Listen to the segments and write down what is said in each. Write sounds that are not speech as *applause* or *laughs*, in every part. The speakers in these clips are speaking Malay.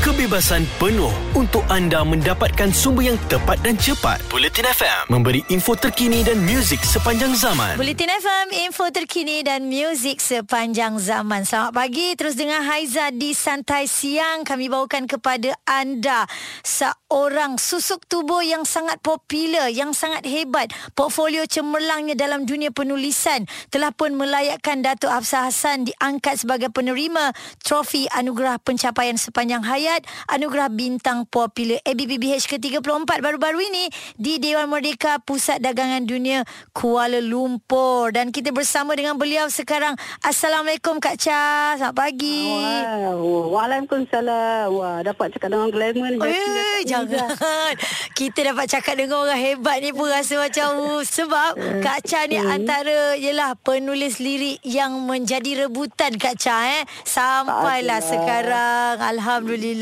kebebasan penuh untuk anda mendapatkan sumber yang tepat dan cepat. Bulletin FM memberi info terkini dan muzik sepanjang zaman. Bulletin FM, info terkini dan muzik sepanjang zaman. Selamat pagi, terus dengan Haiza di Santai Siang. Kami bawakan kepada anda seorang susuk tubuh yang sangat popular, yang sangat hebat. Portfolio cemerlangnya dalam dunia penulisan telah pun melayakkan Datuk Hafsah Hassan diangkat sebagai penerima trofi anugerah pencapaian sepanjang hayat Anugerah Bintang Popular ABBBH ke-34 baru-baru ini di Dewan Merdeka Pusat Dagangan Dunia Kuala Lumpur dan kita bersama dengan beliau sekarang Assalamualaikum Kak Cha selamat pagi Wow. Waalaikumsalam. Wah, dapat cakap dengan glamour ni. Eh, jangan. *laughs* Kita dapat cakap dengan orang hebat ni pun rasa macam uh, sebab Kak Cha ni antara yalah penulis lirik yang menjadi rebutan Kak Cha eh sampailah Alhamdulillah. sekarang alhamdulillah.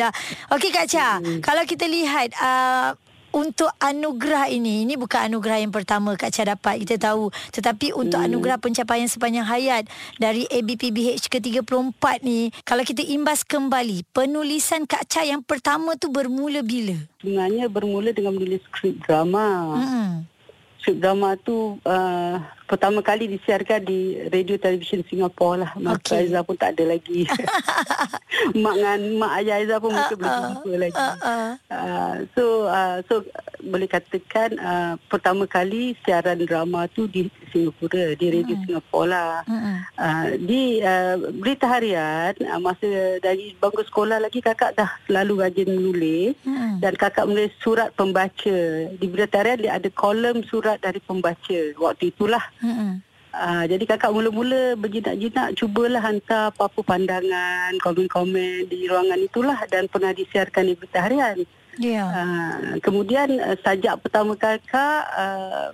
Okey Kak Cha, kalau kita lihat uh, untuk anugerah ini Ini bukan anugerah yang pertama Kak Cha dapat Kita tahu Tetapi untuk Hmm. anugerah pencapaian sepanjang hayat Dari ABPBH ke-34 ni Kalau kita imbas kembali Penulisan Kak Cha yang pertama tu bermula bila? Sebenarnya bermula dengan menulis skrip drama. Hmm. Skrip drama tu uh, pertama kali disiarkan di radio televisyen Singapura lah. Okey. okay. Aizah pun tak ada lagi. *laughs* mak dengan mak ayah Aizah pun mungkin belum jumpa lagi. uh, uh. Uh, so uh, so boleh katakan uh, pertama kali siaran drama tu di Singapura di radio hmm. Singapura lah. Mm-mm. Uh, di uh, berita harian uh, masa dari bangku sekolah lagi kakak dah selalu rajin menulis Mm-mm. dan kakak menulis surat pembaca di berita harian dia ada kolom surat dari pembaca waktu itulah Uh, jadi kakak mula-mula berjinak-jinak cubalah hantar apa-apa pandangan komen-komen di ruangan itulah dan pernah disiarkan di berita harian Ya. Uh, kemudian uh, sajak pertama kakak uh,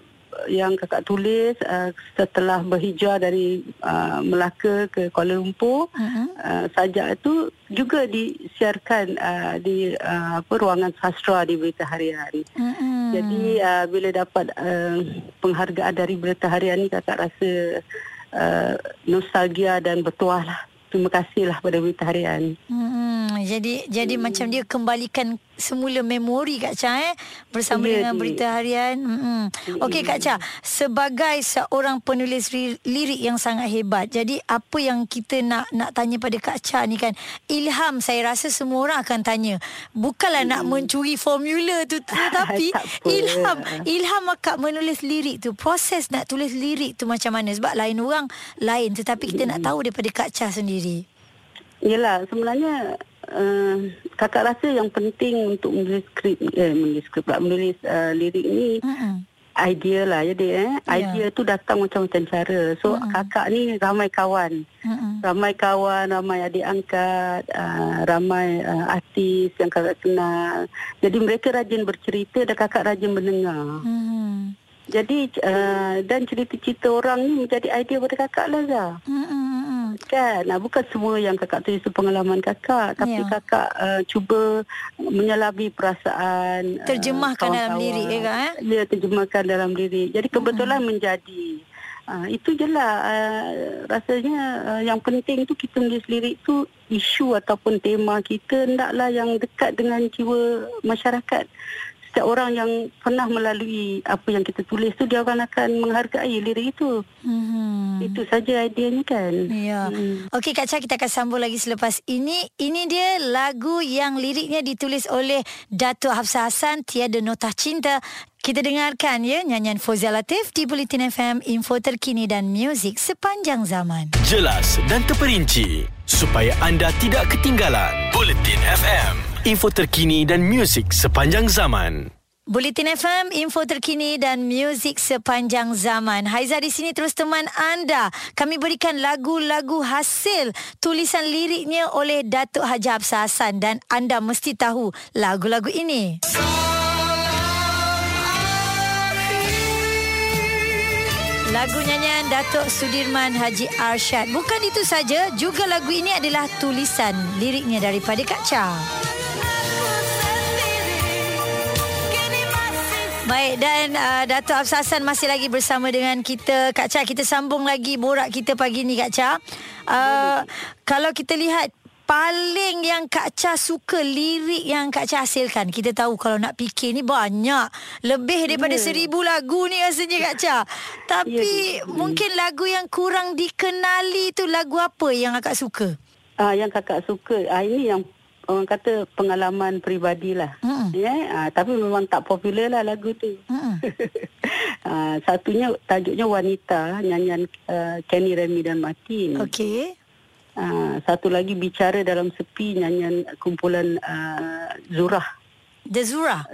yang kakak tulis uh, setelah berhijrah dari uh, Melaka ke Kuala Lumpur Mm-mm. uh, sajak itu juga disiarkan uh, di uh, apa ruangan sastra di Berita Harian. Mm-mm. Jadi uh, bila dapat uh, penghargaan dari Berita Harian ni kakak rasa uh, nostalgia dan bertuah lah. Terima kasihlah pada Berita Harian. Hmm, jadi jadi hmm. macam dia kembalikan semula memori Kak Cha eh bersama Ya, dengan dia. berita harian. Hmm. Okey Kak Cha, sebagai seorang penulis ri- lirik yang sangat hebat. Jadi apa yang kita nak nak tanya pada Kak Cha ni kan, ilham saya rasa semua orang akan tanya. Bukanlah nak mencuri formula tu tetapi *laughs* ilham ilham akak menulis lirik tu, proses nak tulis lirik tu macam mana? Sebab lain orang lain tetapi kita nak tahu daripada Kak Cha sendiri. Yelah sebenarnya uh, kakak rasa yang penting untuk menulis skrip eh menulis skrip pula menulis uh, lirik ni Hmm. idea lah jadi eh Ya. idea tu datang macam-macam cara so Mm-mm. kakak ni ramai kawan Hmm. ramai kawan ramai adik angkat uh, ramai uh, artis yang kakak kenal jadi mereka rajin bercerita dan kakak rajin mendengar Hmm. Jadi uh, dan cerita-cerita orang ni menjadi idea pada kakak lah Zah. Hmm. Kan, nah, bukan semua yang kakak tulis itu pengalaman kakak, tapi Ya. kakak uh, cuba menyelami perasaan. uh, Terjemahkan dalam kawan-kawan. lirik, ya, Kak, eh? Ya, terjemahkan dalam lirik. Jadi kebetulan hmm. menjadi. Uh, itu je lah uh, rasanya uh, yang penting tu kita menulis lirik tu isu ataupun tema kita hendaklah yang dekat dengan jiwa masyarakat. Setiap orang yang pernah melalui apa yang kita tulis tu dia akan akan menghargai lirik itu. Hmm. Itu saja ideanya kan. Ya. Hmm. Okey Kak Cha kita akan sambung lagi selepas ini. Ini dia lagu yang liriknya ditulis oleh Datuk Hafsah Hassan Tiada Notah Cinta. Kita dengarkan ya nyanyian Fozia Latif di Bulletin FM info terkini dan muzik sepanjang zaman. Jelas dan terperinci supaya anda tidak ketinggalan. Bulletin FM, info terkini dan muzik sepanjang zaman. Bulletin FM, info terkini dan muzik sepanjang zaman. Haiza di sini terus teman anda. Kami berikan lagu-lagu hasil tulisan liriknya oleh Datuk Haji Hafsah Hassan dan anda mesti tahu lagu-lagu ini. Lagu nyanyian Datuk Sudirman Haji Arsyad. Bukan itu saja, juga lagu ini adalah tulisan liriknya daripada Kak Cha. Baik dan uh, Datuk Hafsah Hassan masih lagi bersama dengan kita Kak Cha kita sambung lagi borak kita pagi ni Kak Cha. Uh, kalau kita lihat paling yang Kak Cha suka lirik yang Kak Cha hasilkan? Kita tahu kalau nak fikir ni banyak. Lebih daripada Ya. seribu lagu ni rasanya Kak Cha. Tapi Ya. mungkin lagu yang kurang dikenali tu lagu apa yang akak suka? Ah yang kakak suka ah ini yang orang kata pengalaman peribadi lah. Mm-mm. Ya, ah, tapi memang tak popular lah lagu tu. Mm-mm. *laughs* ah, satunya tajuknya wanita nyanyian uh, Kenny Remy dan Martin. Okey. Ah, satu lagi bicara dalam sepi nyanyian kumpulan uh, Zurah. The Zura.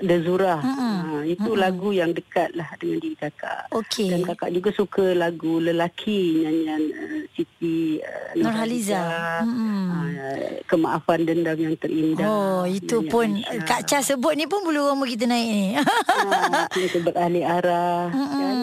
The Zurah. Mm-mm. Ah, itu lagu yang dekat lah dengan diri kakak. Okey. Dan kakak juga suka lagu lelaki nyanyian uh, Siti uh, Nurhaliza. Mm-mm. Uh, kemaafan dendam yang terindah. Oh, itu Nyanyian pun Aisyah. Kak Cha sebut ni pun bulu rambut kita naik ni. Ah, Cinta beralih arah. kan?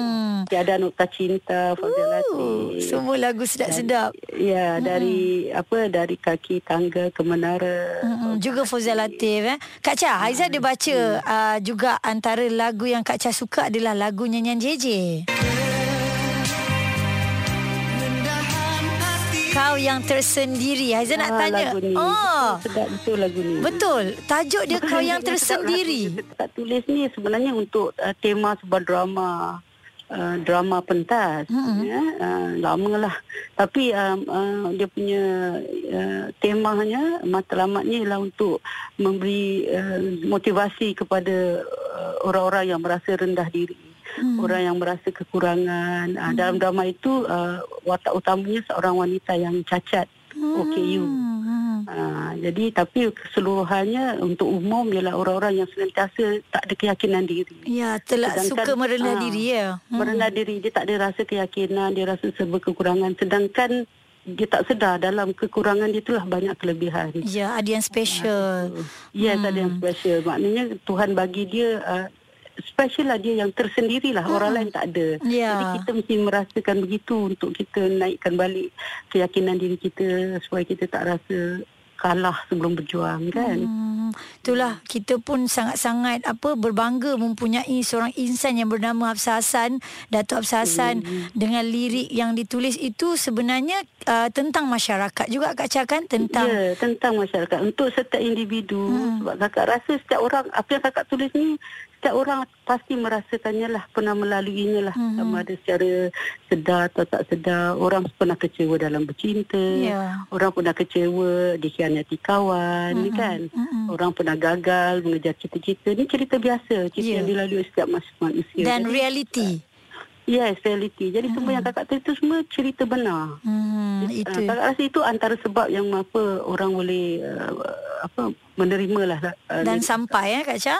Tiada nukta cinta Fazia Uh, Latif. semua lagu sedap-sedap. Ya, dari apa dari kaki tangga ke menara. Mm-mm, juga Fauzal Latif eh. Kak Cha, Haiza ada baca uh, juga antara lagu yang Kak Cha suka adalah lagu nyanyian JJ. Kau yang tersendiri. Haiza nak Ah, tanya. Lagu ni. Oh. Sedap betul lagu ni. Betul. Tajuk dia kau yang tersendiri. Tak tulis ni sebenarnya untuk uh, tema sebuah drama uh, drama pentas Mm-mm. ya. Uh, lama lah tapi um, uh, dia punya uh, temanya matlamatnya ialah untuk memberi uh, motivasi kepada uh, orang-orang yang merasa rendah diri Hmm. orang yang merasa kekurangan. Uh, dalam drama itu uh, watak utamanya seorang wanita yang cacat. OKU Hmm. Uh, jadi tapi keseluruhannya untuk umum ialah orang-orang yang senantiasa tak ada keyakinan diri. Ya, telah Sedangkan, suka merendah ah, diri ya. Hmm. Merendah diri dia tak ada rasa keyakinan, dia rasa serba kekurangan sedangkan dia tak sedar dalam kekurangan dia itulah banyak kelebihan. Ya, ada yang special. Yes, ada yang special. Maknanya Tuhan bagi dia uh, special lah dia yang tersendiri lah. Orang lain tak ada. Ya. Jadi kita mesti merasakan begitu untuk kita naikkan balik keyakinan diri kita supaya kita tak rasa kalah sebelum berjuang kan. Hmm, itulah kita pun sangat-sangat apa berbangga mempunyai seorang insan yang bernama Hafsah Hassan, Datuk Hafsah Hassan Hmm. dengan lirik yang ditulis itu sebenarnya uh, tentang masyarakat juga Kak Cha kan tentang Ya, tentang masyarakat. Untuk setiap individu. Hmm. Sebab kakak rasa setiap orang, apa yang kakak tulis ni, setiap orang pasti merasakannya lah, pernah melaluinya lah. Hmm. Sama ada secara sedar atau tak sedar. Orang pernah kecewa dalam bercinta. Ya. Orang pernah kecewa dikhianati kawan, Hmm, hmm. kan. hmm, hmm. Orang pernah gagal mengejar cita-cita. Ni cerita biasa. Cerita Ya. yang dilalui setiap manusia. dan Jadi, reality. Yes, reality. Jadi semua yang kakak tulis itu semua cerita benar. Hmm, Ah, itu. Kakak rasa itu antara sebab yang apa orang boleh uh, apa menerima lah. Uh, Dan sampai ya Kak Cha.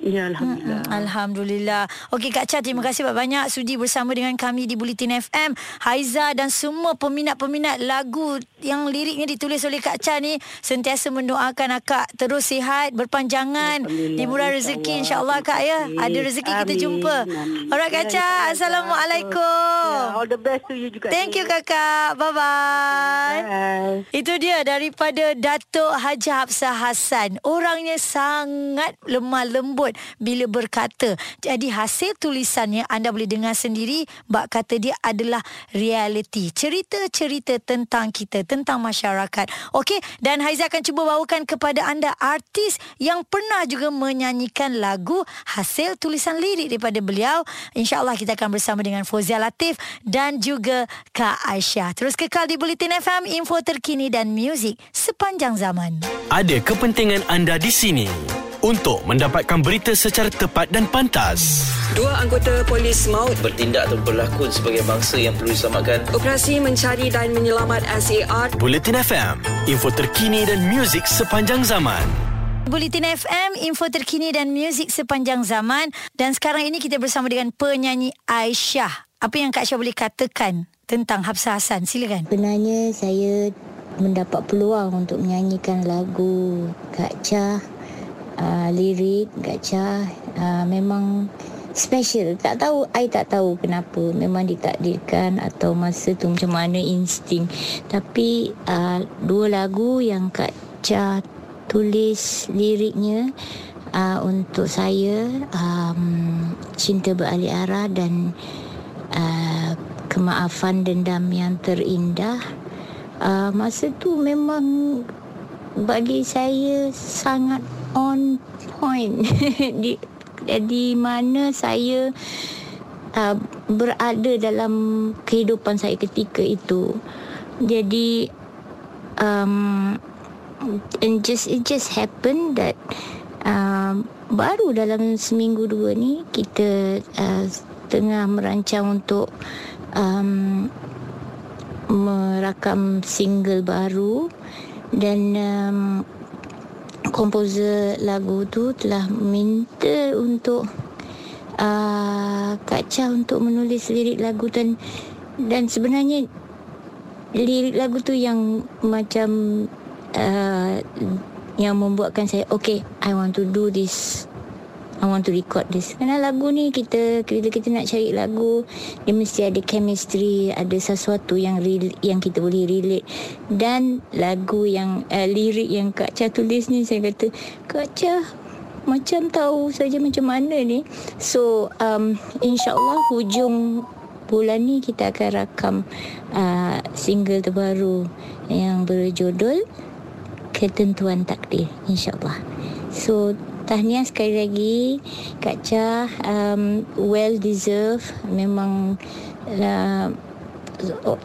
Ya alhamdulillah. Alhamdulillah. Okey Kak Cha, terima kasih banyak sudi bersama dengan kami di Bulletin FM. Haiza dan semua peminat-peminat lagu yang liriknya ditulis oleh Kak Cha ni sentiasa mendoakan akak terus sihat, berpanjangan, dimurah rezeki insya-Allah Kak ya. Ada rezeki kita Amin. jumpa. Amin. Alright Kak Ya, Cha. Assalamualaikum. Ya, all the best to you juga. Thank you Kakak. Bye-bye. Bye. Itu dia daripada Datuk Haji Hafsah Hassan. Orangnya sangat lemah lembut bila berkata. Jadi hasil tulisannya anda boleh dengar sendiri. Bak kata dia adalah reality. Cerita-cerita tentang kita, tentang masyarakat. Okey, dan Haiza akan cuba bawakan kepada anda artis yang pernah juga menyanyikan lagu hasil tulisan lirik daripada beliau. InsyaAllah kita akan bersama dengan Fozia Latif dan juga Kak Aisyah. Terus kekal di Bulletin FM, info terkini dan muzik sepanjang zaman. Ada kepentingan anda di sini untuk mendapatkan berita secara tepat dan pantas. Dua anggota polis maut bertindak atau berlakon sebagai bangsa yang perlu diselamatkan. operasi mencari dan menyelamat SAR Bulletin FM, info terkini dan muzik sepanjang zaman. Bulletin FM, info terkini dan muzik sepanjang zaman. Dan sekarang ini kita bersama dengan penyanyi Aisyah. Apa yang Kak Aisyah boleh katakan tentang Hafsah Hassan? Silakan. Sebenarnya saya mendapat peluang untuk menyanyikan lagu Kak Cha, uh, lirik Cha uh, memang special. Tak tahu, I tak tahu kenapa. Memang ditakdirkan atau masa tu macam mana insting. Tapi uh, dua lagu yang Kak Cha tulis liriknya uh, untuk saya um, Cinta Beralih Arah dan uh, Kemaafan Dendam Yang Terindah uh, masa tu memang bagi saya sangat on point. *laughs* Di di mana saya uh, berada dalam kehidupan saya ketika itu. Jadi um, and just it just happened that um, baru dalam seminggu dua ni kita uh, tengah merancang untuk um, merakam single baru. Dan um, komposer lagu tu telah minta untuk uh, Kak Cha untuk menulis lirik lagu dan dan sebenarnya lirik lagu tu yang macam uh, yang membuatkan saya okay I want to do this I want to record this. Kerana lagu ni kita Bila kita nak cari lagu Dia mesti ada chemistry Ada sesuatu yang real, yang kita boleh relate. Dan lagu yang uh, Lirik yang Kak Cha tulis ni Saya kata Kak Cha Macam tahu saja macam mana ni. So um, InsyaAllah hujung bulan ni Kita akan rakam uh, Single terbaru Yang berjudul Ketentuan Takdir InsyaAllah. So tahniah sekali lagi Kak Cha um, well deserved. Memang uh,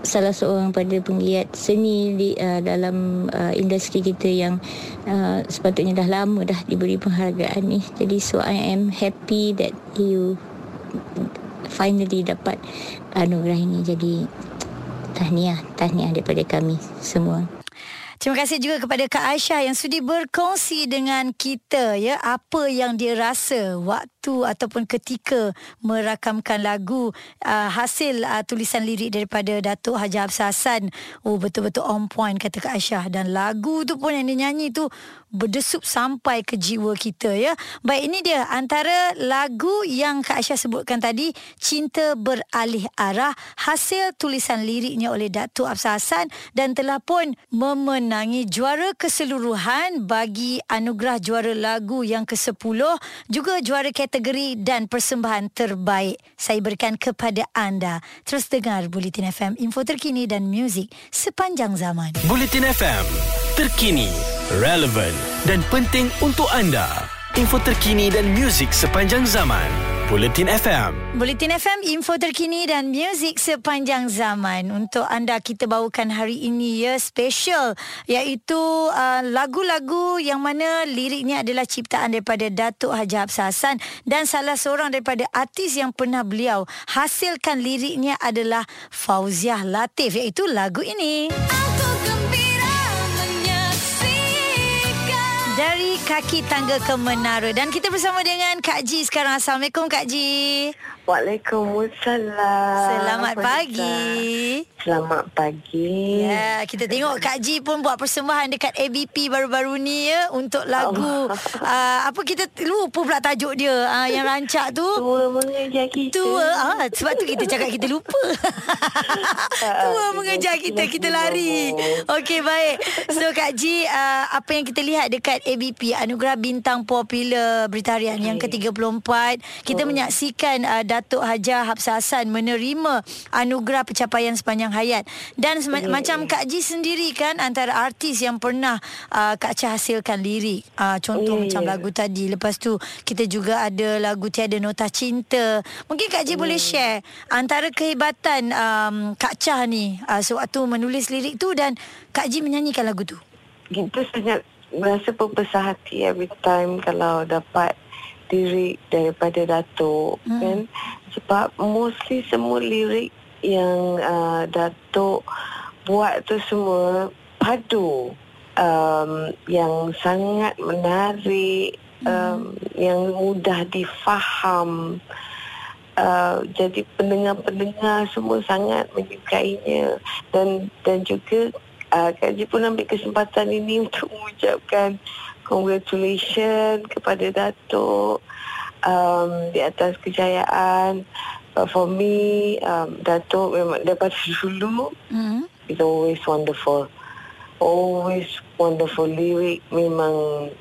salah seorang pada penggiat seni di uh, dalam uh, industri kita yang uh, sepatutnya dah lama dah diberi penghargaan ni. Jadi so I am happy that you finally dapat anugerah ini. Jadi tahniah tahniah daripada kami semua Terima kasih juga kepada Kak Aisyah yang sudi berkongsi dengan kita ya apa yang dia rasa waktu ataupun ketika merakamkan lagu uh, hasil uh, tulisan lirik daripada Datuk Haji Hafsah Hassan. Oh betul-betul on point kata Kak Aisyah dan lagu tu pun yang dia nyanyi tu berdesup sampai ke jiwa kita ya. Baik ini dia antara lagu yang Kak Aisyah sebutkan tadi Cinta Beralih Arah hasil tulisan liriknya oleh Datuk Hafsah Hassan dan telah pun memenangi juara keseluruhan bagi anugerah juara lagu yang ke-10 juga juara kategori dan persembahan terbaik. Saya berikan kepada anda. Terus dengar Bulletin FM info terkini dan muzik sepanjang zaman. Bulletin FM terkini, relevant dan penting untuk anda. Info terkini dan muzik sepanjang zaman. Bulletin FM. Bulletin FM, info terkini dan muzik sepanjang zaman. Untuk anda kita bawakan hari ini ya special iaitu uh, lagu-lagu yang mana liriknya adalah ciptaan daripada Datuk Haji Hafsah Hassan dan salah seorang daripada artis yang pernah beliau hasilkan liriknya adalah Fauziah Latif iaitu lagu ini. Aku kaki tangga ke menara dan kita bersama dengan Kak Ji sekarang. Assalamualaikum Kak Ji. Waalaikumsalam. Selamat pagi. Selamat pagi. Ya, kita tengok Kak Ji pun buat persembahan dekat ABP baru-baru ni ya untuk lagu uh, apa kita lupa pula tajuk dia uh, yang rancak tu. Tua mengejar kita. Tua. Ah, sebab tu kita cakap kita lupa. *laughs* Tua mengejar kita kita lari. Okey baik. So Kak Ji uh, apa yang kita lihat dekat ABP Anugerah Bintang Popular Berita Harian okay. yang ke-34 kita oh. menyaksikan uh, Datuk Haja Hafsah Hassan menerima anugerah pencapaian sepanjang hayat dan yeah. macam Kak Ji sendiri kan antara artis yang pernah uh, Kak Cha hasilkan lirik uh, contoh yeah. macam lagu tadi lepas tu kita juga ada lagu Tiada Nota Cinta mungkin Kak Ji yeah. boleh share antara kehebatan um, Kak Cha ni uh, sewaktu menulis lirik tu dan Kak Ji menyanyikan lagu tu kita sangat merasa berbesar hati every time kalau dapat lirik daripada Datuk hmm. kan sebab mostly semua lirik yang uh, Datuk buat tu semua padu um, yang sangat menarik hmm. um, yang mudah difaham uh, jadi pendengar-pendengar semua sangat menyukainya dan dan juga uh, Kak Ji pun ambil kesempatan ini *laughs* untuk mengucapkan congratulations kepada Datuk um, di atas kejayaan. But for me, um, Datuk memang daripada dulu, mm-hmm. it's always wonderful. Always wonderful lyric memang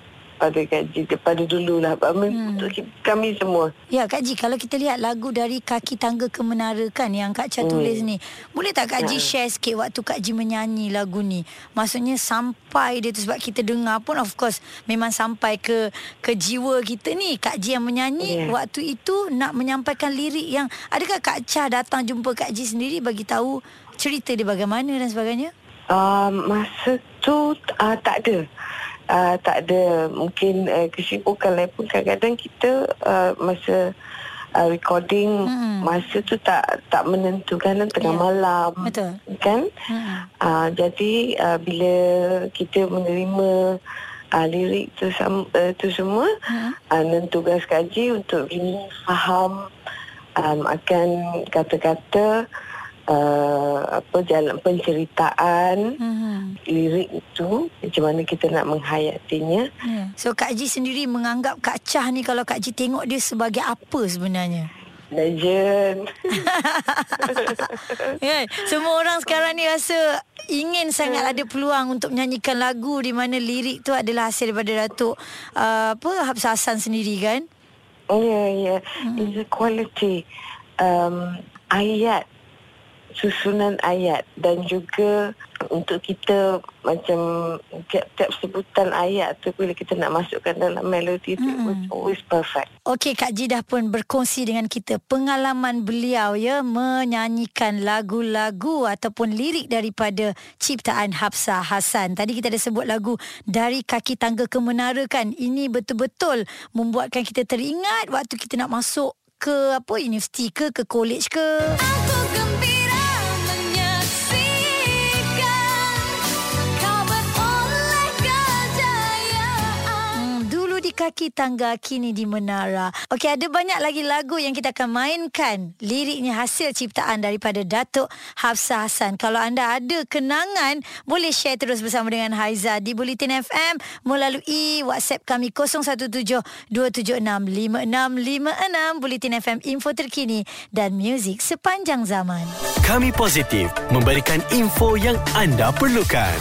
daripada Kak Ji daripada dulu lah hmm. untuk kami semua. Ya Kak Ji kalau kita lihat lagu dari Kaki Tangga ke Menara kan yang Kak Cha hmm. tulis ni. Boleh tak Kak Ji ya. share sikit waktu Kak Ji menyanyi lagu ni? Maksudnya sampai dia tu sebab kita dengar pun of course memang sampai ke ke jiwa kita ni. Kak Ji yang menyanyi yeah. waktu itu nak menyampaikan lirik yang adakah Kak Cha datang jumpa Kak Ji sendiri bagi tahu cerita dia bagaimana dan sebagainya? Uh, masa tu uh, tak ada uh, tak ada mungkin uh, kesibukan lain pun kadang-kadang kita uh, masa uh, recording hmm. masa tu tak tak menentukan tengah yeah. malam betul kan hmm. uh, jadi uh, bila kita menerima uh, lirik tu uh, tu semua hmm. uh, dan tugas kaji untuk ini faham um, akan kata-kata uh, apa jalan penceritaan mm-hmm. lirik itu macam mana kita nak menghayatinya. Yeah. So Kak Ji sendiri menganggap Kak Chah ni kalau Kak Ji tengok dia sebagai apa sebenarnya? Legend. *laughs* yeah. Semua orang sekarang ni rasa ingin sangat ada peluang untuk menyanyikan lagu di mana lirik tu adalah hasil daripada Datuk uh, apa Habs Hassan sendiri kan? Ya, yeah, ya. Yeah. Mm. It's a quality um, ayat susunan ayat dan juga untuk kita macam tiap-tiap sebutan ayat tu bila kita nak masukkan dalam melodi tu hmm. always perfect. Okey Kak Jidah pun berkongsi dengan kita pengalaman beliau ya menyanyikan lagu-lagu ataupun lirik daripada ciptaan Hafsah Hasan. Tadi kita ada sebut lagu dari kaki tangga ke menara kan. Ini betul-betul membuatkan kita teringat waktu kita nak masuk ke apa universiti ke ke college ke. Aku gembira kaki tangga kini di menara. Okey, ada banyak lagi lagu yang kita akan mainkan. Liriknya hasil ciptaan daripada Datuk Hafsah Hassan. Kalau anda ada kenangan, boleh share terus bersama dengan Haiza di Bulletin FM melalui WhatsApp kami 0172765656 Bulletin FM info terkini dan muzik sepanjang zaman. Kami positif memberikan info yang anda perlukan.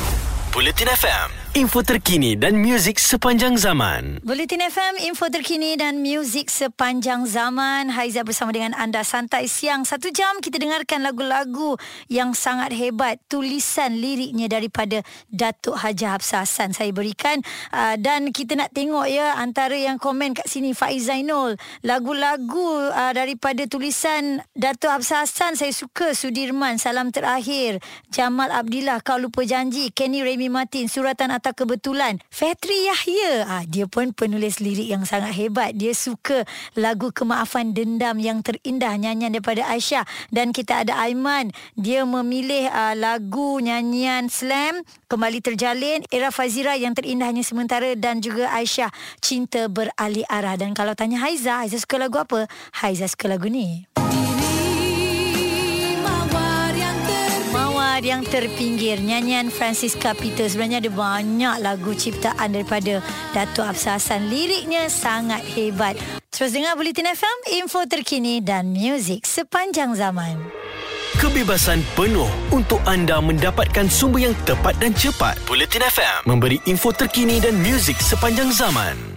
Bulletin FM info terkini dan muzik sepanjang zaman. Bulletin FM, info terkini dan muzik sepanjang zaman. Haiza bersama dengan anda santai siang. Satu jam kita dengarkan lagu-lagu yang sangat hebat. Tulisan liriknya daripada Datuk Haji Hafsah Hassan saya berikan. Uh, dan kita nak tengok ya antara yang komen kat sini Faiz Zainul. Lagu-lagu uh, daripada tulisan Datuk Hafsah Hassan saya suka. Sudirman, Salam Terakhir. Jamal Abdillah, Kau Lupa Janji. Kenny Remy Martin, Suratan atau kebetulan. Fetri Yahya. Ah dia pun penulis lirik yang sangat hebat. Dia suka lagu kemaafan dendam yang terindah nyanyian daripada Aisyah. Dan kita ada Aiman. Dia memilih uh, lagu nyanyian slam kembali terjalin era Fazira yang terindahnya sementara dan juga Aisyah cinta beralih arah. Dan kalau tanya Haiza Haiza suka lagu apa? Haiza suka lagu ni yang terpinggir. Nyanyian Francisca Peter sebenarnya ada banyak lagu ciptaan daripada Datuk Afsah Hassan. Liriknya sangat hebat. Terus dengar Bulletin FM info terkini dan muzik sepanjang zaman. Kebebasan penuh untuk anda mendapatkan sumber yang tepat dan cepat. Bulletin FM memberi info terkini dan muzik sepanjang zaman.